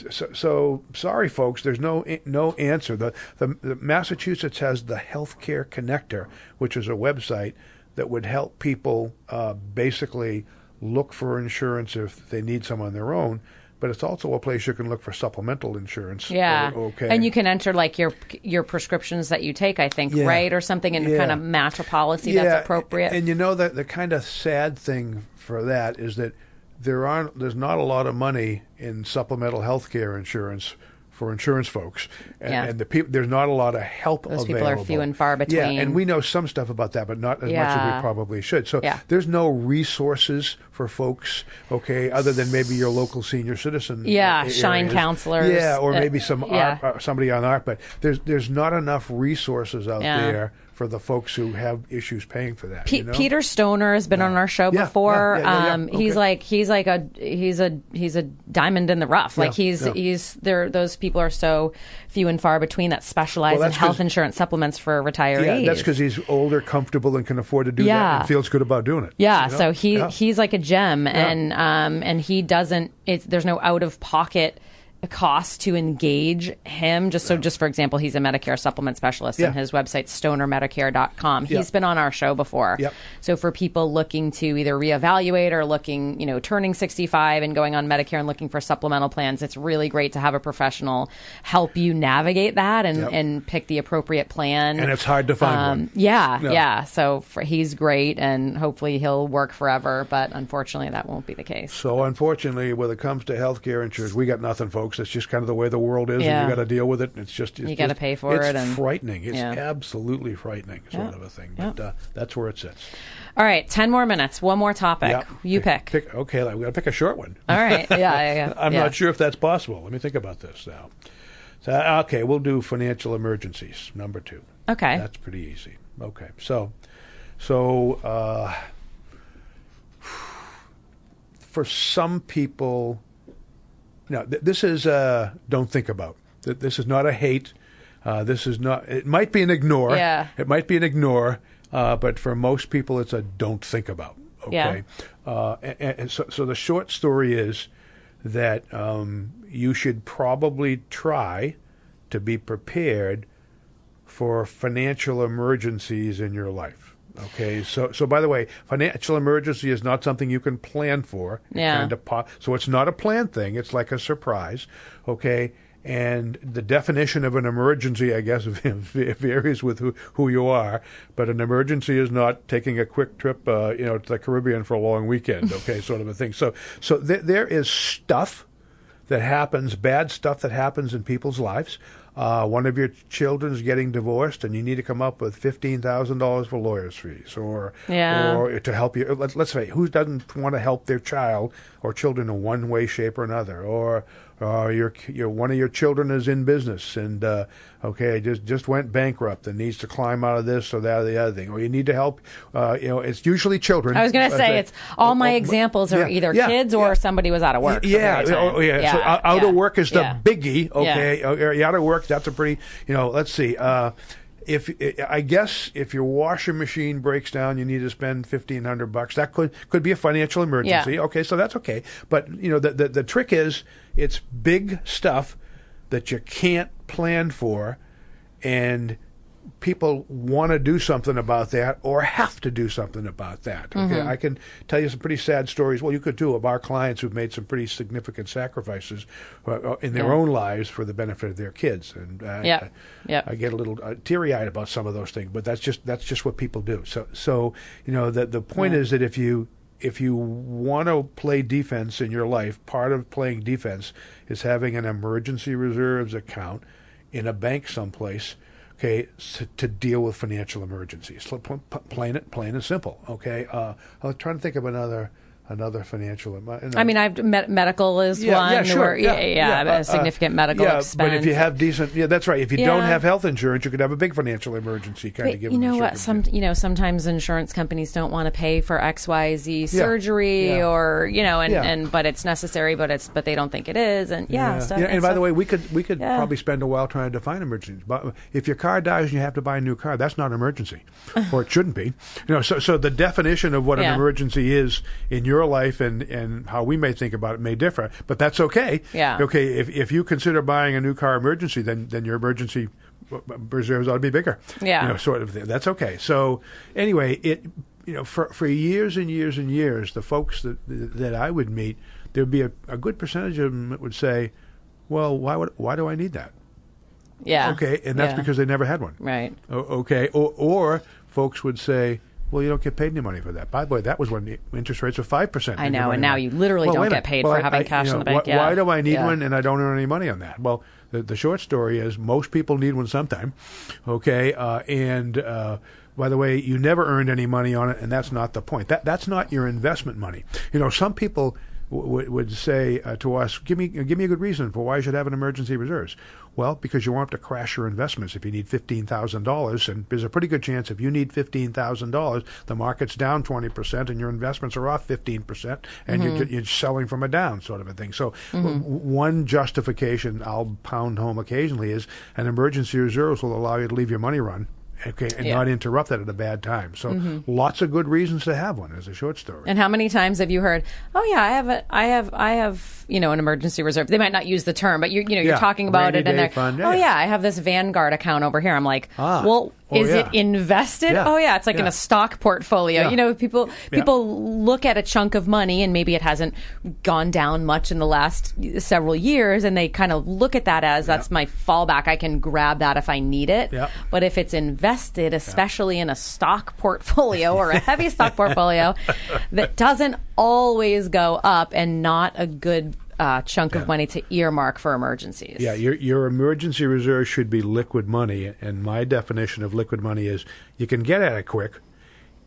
So, so sorry, folks. There's no no answer. The, the the Massachusetts has the Healthcare Connector, which is a website that would help people uh, basically look for insurance if they need some on their own. But it's also a place you can look for supplemental insurance. Yeah. O- okay. And you can enter like your your prescriptions that you take, I think, Yeah. right, or something, and Yeah. kind of match a policy that's appropriate. And you know that the kind of sad thing for that is that there aren't there's not a lot of money in supplemental health care insurance for insurance folks, and, Yeah. and the people there's not a lot of help. Those people are few and far between. Yeah, and we know some stuff about that, but not as much as we probably should. So Yeah. there's no resources for folks, okay, other than maybe your local senior citizen. Yeah, a- SHINE areas. counselors, Yeah, or uh, maybe some yeah. art, uh, somebody on art, but there's there's not enough resources out Yeah. there for the folks who have issues paying for that. Pe- you know? Peter Stoner has been on our show Yeah, before. yeah, um, yeah. He's like he's like a he's a he's a diamond in the rough. Like he's he's there. Those people are so few and far between that specialize Well, in health insurance supplements for retirees. Yeah, that's because he's older, comfortable, and can afford to do that, and feels good about doing it. Yeah, you know? so he he's like a gem, and um and he doesn't. It's there's no out of pocket cost to engage him. Just so, just for example, he's a Medicare supplement specialist, Yeah. and his website's stonermedicare.com. He's Yeah. been on our show before. Yep. So for people looking to either reevaluate or looking, you know, turning 65 and going on Medicare and looking for supplemental plans, it's really great to have a professional help you navigate that and Yep. and pick the appropriate plan. And it's hard to find Um, one. Yeah, Yeah. yeah. So for, he's great, and hopefully he'll work forever. But unfortunately, that won't be the case. So unfortunately, when it comes to healthcare insurance, we got nothing, folks. It's just kind of the way the world is, Yeah. and you got to deal with it. It's just it's You gotta pay for it's it and- frightening. It's Yeah. absolutely frightening, sort Yeah. of a thing. But uh, that's where it sits. All right, ten more minutes. One more topic. You pick. Pick. Okay, we got to pick a short one. All right. Yeah, yeah, yeah. I'm not sure if that's possible. Let me think about this now. So, okay, we'll do financial emergencies. Number two. Okay. That's pretty easy. Okay, so, so uh, for some people, no, th- this is uh, don't think about. Th- This is not a hate. Uh, this is not. It might be an ignore. Yeah. It might be an ignore, uh, but for most people, it's a don't think about. Okay. Yeah. Uh, and, and so, so the short story is, that um, you should probably try to be prepared for financial emergencies in your life. Okay, so so by the way, financial emergency is not something you can plan for. Yeah. Kind of po- so it's not a plan thing. It's like a surprise. Okay, and the definition of an emergency, I guess, varies with who, who you are. But an emergency is not taking a quick trip, uh, you know, to the Caribbean for a long weekend. Okay, sort of a thing. So so th- there is stuff that happens, bad stuff that happens in people's lives. Uh, one of your children's getting divorced, and you need to come up with fifteen thousand dollars for lawyers' fees, or Yeah. or to help you. Let, let's say who doesn't want to help their child or children in one way, shape, or another, or or your your one of your children is in business and uh, okay just just went bankrupt and needs to climb out of this or that or the other thing, or you need to help. Uh, you know, it's usually children. I was going to Uh, say that- it's all my oh, example are yeah, either yeah, kids or yeah. somebody was out of work. Yeah, time. oh, yeah. So out, of work is the biggie. Okay, Uh, out of work. That's a pretty. You know, let's see. If I guess if your washing machine breaks down, you need to spend fifteen hundred bucks. That could could be a financial emergency. Yeah. Okay, so that's okay. But you know, the, the the trick is it's big stuff that you can't plan for, and people want to do something about that or have to do something about that. Okay, Mm-hmm. I can tell you some pretty sad stories. Well, you could too of our clients who've made some pretty significant sacrifices uh, uh, in their Yeah. own lives for the benefit of their kids. And uh, Yep. I, Yep. I get a little uh, teary eyed about some of those things, but that's just that's just what people do. So so you know the the point Yeah. is that if you if you want to play defense in your life, part of playing defense is having an emergency reserves account in a bank someplace, okay, to deal with financial emergencies. Pl- pl- pl- Plain plain and simple. Okay, uh, I'm trying to think of another another financial. I mean, I've med- medical is yeah, one. yeah, sure. where- yeah, yeah, uh, a significant uh, medical yeah, expense. But if you have decent, yeah, that's right. If you don't have health insurance, you could have a big financial emergency kind of But given you know what? Some you know sometimes insurance companies don't want to pay for X Y Z surgery Yeah. or you know and, Yeah. and but it's necessary but it's but they don't think it is and yeah, stuff, Yeah, and, by stuff- the way, we could we could Yeah. probably spend a while trying to define emergencies. But if your car dies and you have to buy a new car, that's not an emergency, or it shouldn't be. You know, so so the definition of what Yeah. an emergency is in your life and and how we may think about it may differ, but that's okay. Yeah. Okay, if if you consider buying a new car emergency, then then your emergency reserves ought to be bigger. Yeah. You know, sort of thing. That's okay. So anyway, it you know for for years and years and years, the folks that that I would meet, there'd be a, a good percentage of them that would say, "Well, why would why do I need that?" yeah Okay, and that's Yeah. because they never had one. right O- okay, or, or folks would say, "Well, you don't get paid any money for that." By the way, that was when the interest rates were five percent. I know, and now you literally don't get paid for having cash in the bank, Why, yeah. why do I need Yeah. one and I don't earn any money on that? Well, the, the short story is most people need one sometime. Okay, uh, and uh, by the way, you never earned any money on it, and that's not the point. That that's not your investment money. You know, some people w- would would say uh, to us, "Give me give me a good reason for why you should have an emergency reserves." Well, because you won't have to crash your investments if you need fifteen thousand dollars, and there's a pretty good chance if you need fifteen thousand dollars, the market's down twenty percent, and your investments are off fifteen percent, and you're, mm-hmm. you're selling from a down sort of a thing. So, mm-hmm. w- one justification I'll pound home occasionally is an emergency reserves will allow you to leave your money run. Okay, and Yeah. not interrupt that at a bad time. So, mm-hmm. lots of good reasons to have one as a short story. and how many times have you heard oh yeah i have a i have i have you know an emergency reserve. They might not use the term but you you know you're Yeah, talking about rainy it and they're fund, oh yeah. yeah i have this Vanguard account over here. I'm like Ah. well Oh, is it invested? Yeah. oh yeah it's like in a stock portfolio. Yeah. you know people Yeah. people look at a chunk of money and maybe it hasn't gone down much in the last several years and they kind of look at that as that's my fallback. I can grab that if i need it. Yeah. but if it's invested especially in a stock portfolio or a heavy stock portfolio that doesn't always go up and not a good uh, chunk of money to earmark for emergencies Yeah, your your emergency reserve should be liquid money, and my definition of liquid money is you can get at it quick,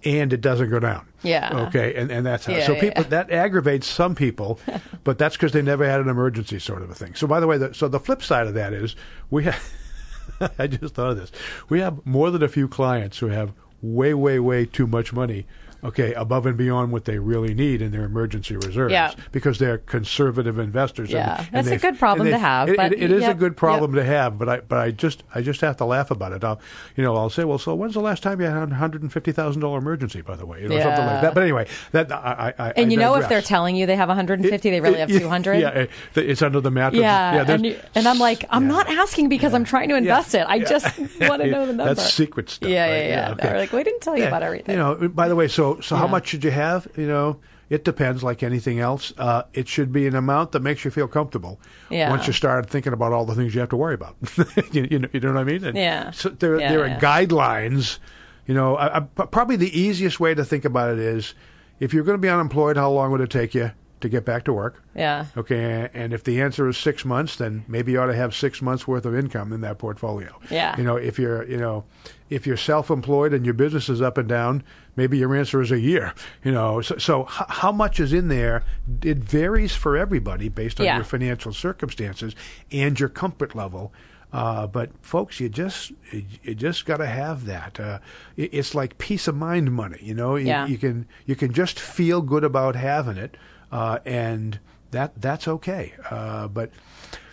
and it doesn't go down. Yeah. Okay, and and that's how. Yeah, so yeah, people yeah. that aggravates some people, but that's because they never had an emergency sort of a thing. So by the way, the, so the flip side of that is we have. I just thought of this. We have more than a few clients who have way, way, way too much money okay, above and beyond what they really need in their emergency reserves, Yeah. because they're conservative investors. Yeah. and That's a good problem and to they've- it- but it- it is a good problem yep. to have, but I but I just I just have to laugh about it. I'll, you know, I'll say, well, so when's the last time you had a hundred and fifty thousand dollar emergency? By the way, you know, something like that. But anyway, that I, I, I And you know, if they're telling you they have 150, they really have 200. Yeah, it- it's under the mattress. Yeah, there's- and, you, and I'm like, I'm yeah. not asking because I'm trying to invest it. I Yeah. just want to know the number. That's secret stuff. Yeah, right? yeah, yeah. okay. They're like, we didn't tell you Yeah, about everything. You know, by the way, so so how Yeah. much should you have? You know, it depends. Like anything else, uh, it should be an amount that makes you feel comfortable. Yeah. Once you start thinking about all the things you have to worry about, you, you know, you know what I mean? And Yeah. So there, Yeah, there are guidelines. You know, I, I, probably the easiest way to think about it is, if you're going to be unemployed, how long would it take you to get back to work? yeah. Okay, and if the answer is six months, then maybe you ought to have six months worth of income in that portfolio. Yeah. You know, if you're, you know, if you're self-employed and your business is up and down, maybe your answer is a year. You know, so, so h- how much is in there? It varies for everybody based on Yeah. your financial circumstances and your comfort level. Uh, but folks, you just you, just got to have that. Uh, it, it's like peace of mind money. You know, you, Yeah. you can you can just feel good about having it, uh, and that that's okay. Uh, but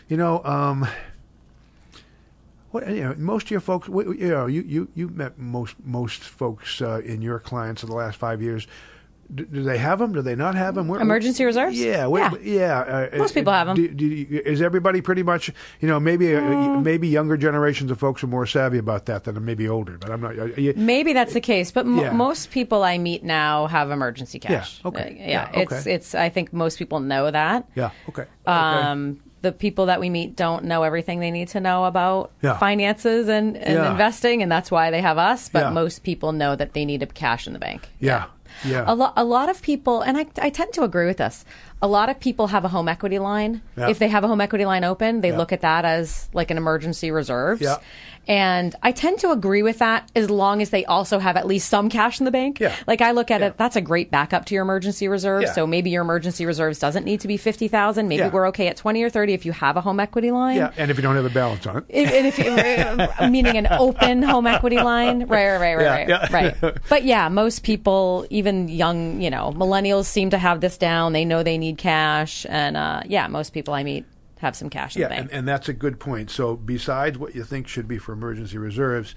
you know, um, what you know, most of your folks, you know, you you you met most most folks uh, in your clients in the last five years. Do, do they have them? Do they not have them? Where, Emergency reserves? Yeah, where, Yeah. yeah. Uh, Most uh, people have 'em. do- do is everybody pretty much? You know, maybe uh, maybe younger generations of folks are more savvy about that than maybe older. But I'm not. Are you, Maybe that's the case, but m- Yeah. most people I meet now have emergency cash. okay. Uh, yeah, Yeah, it's okay. it's. I think most people know that. yeah. Okay. okay. The people that we meet don't know everything they need to know about Yeah. finances and, and Yeah. investing, and that's why they have us. But Yeah. most people know that they need a cash in the bank. yeah. Yeah. A, lo- a lot of people, and I, I tend to agree with this. A lot of people have a home equity line. If they have a home equity line open, they look at that as like an emergency reserves. And I tend to agree with that as long as they also have at least some cash in the bank. Yeah. Like I look at Yeah. it, that's a great backup to your emergency reserve. Yeah. So maybe your emergency reserves doesn't need to be fifty thousand. Maybe Yeah. we're okay at twenty or thirty if you have a home equity line. yeah. And if you don't have a balance on it. If, and if you, meaning an open home equity line, right, right, right, right, Yeah, right, right. But yeah, most people, even young, you know, millennials, seem to have this down. They know they need cash, and uh, yeah, most people I meet have some cash in Yeah, the bank. and, and that's a good point. So besides what you think should be for emergency reserves,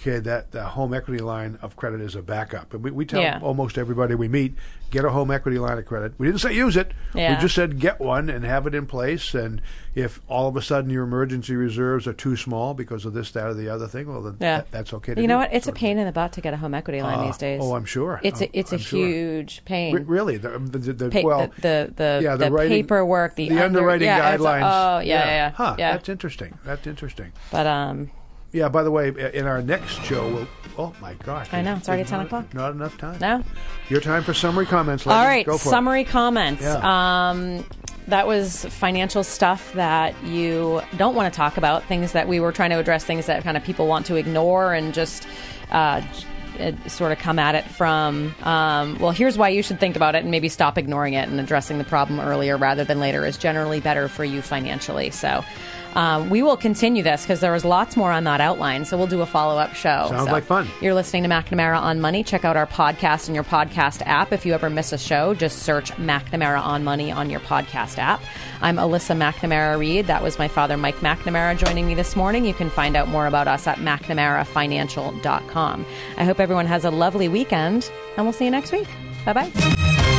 okay, that the home equity line of credit is a backup. And we, we tell Yeah. almost everybody we meet, get a home equity line of credit. We didn't say use it. Yeah. We just said get one and have it in place. And if all of a sudden your emergency reserves are too small because of this, that, or the other thing, well, then yeah, that, that's okay to You know what? It's a pain in the butt to get a home equity line Uh, these days. oh, I'm sure. It's Oh, a it's a I'm sure. huge pain. Re- really? The, the, the, the- Pa- well, the the yeah, the, the writing- paperwork, the, the under- underwriting a- guidelines. oh, yeah, yeah, yeah. Huh, yeah. That's interesting. That's interesting. But um, Yeah. By the way, in our next show, we'll. Oh my gosh! I know, it's already 10 not- o'clock. Not enough time. no. Your time for summary comments. All right, Go for it. summary comments. Yeah. Um, that was financial stuff that you don't want to talk about, things that we were trying to address, things that kind of people want to ignore and just uh, uh, sort of come at it from, um, well, here's why you should think about it and maybe stop ignoring it and addressing the problem earlier rather than later is generally better for you financially. So. Um, we will continue this because there was lots more on that outline, so we'll do a follow up show. Sounds So like fun. You're listening to McNamara on Money. Check out our podcast in your podcast app. If you ever miss a show, just search McNamara on Money on your podcast app. I'm Alyssa McNamara Reed. That was my father, Mike McNamara, joining me this morning. You can find out more about us at McNamaraFinancial.com. I hope everyone has a lovely weekend, and we'll see you next week. Bye bye.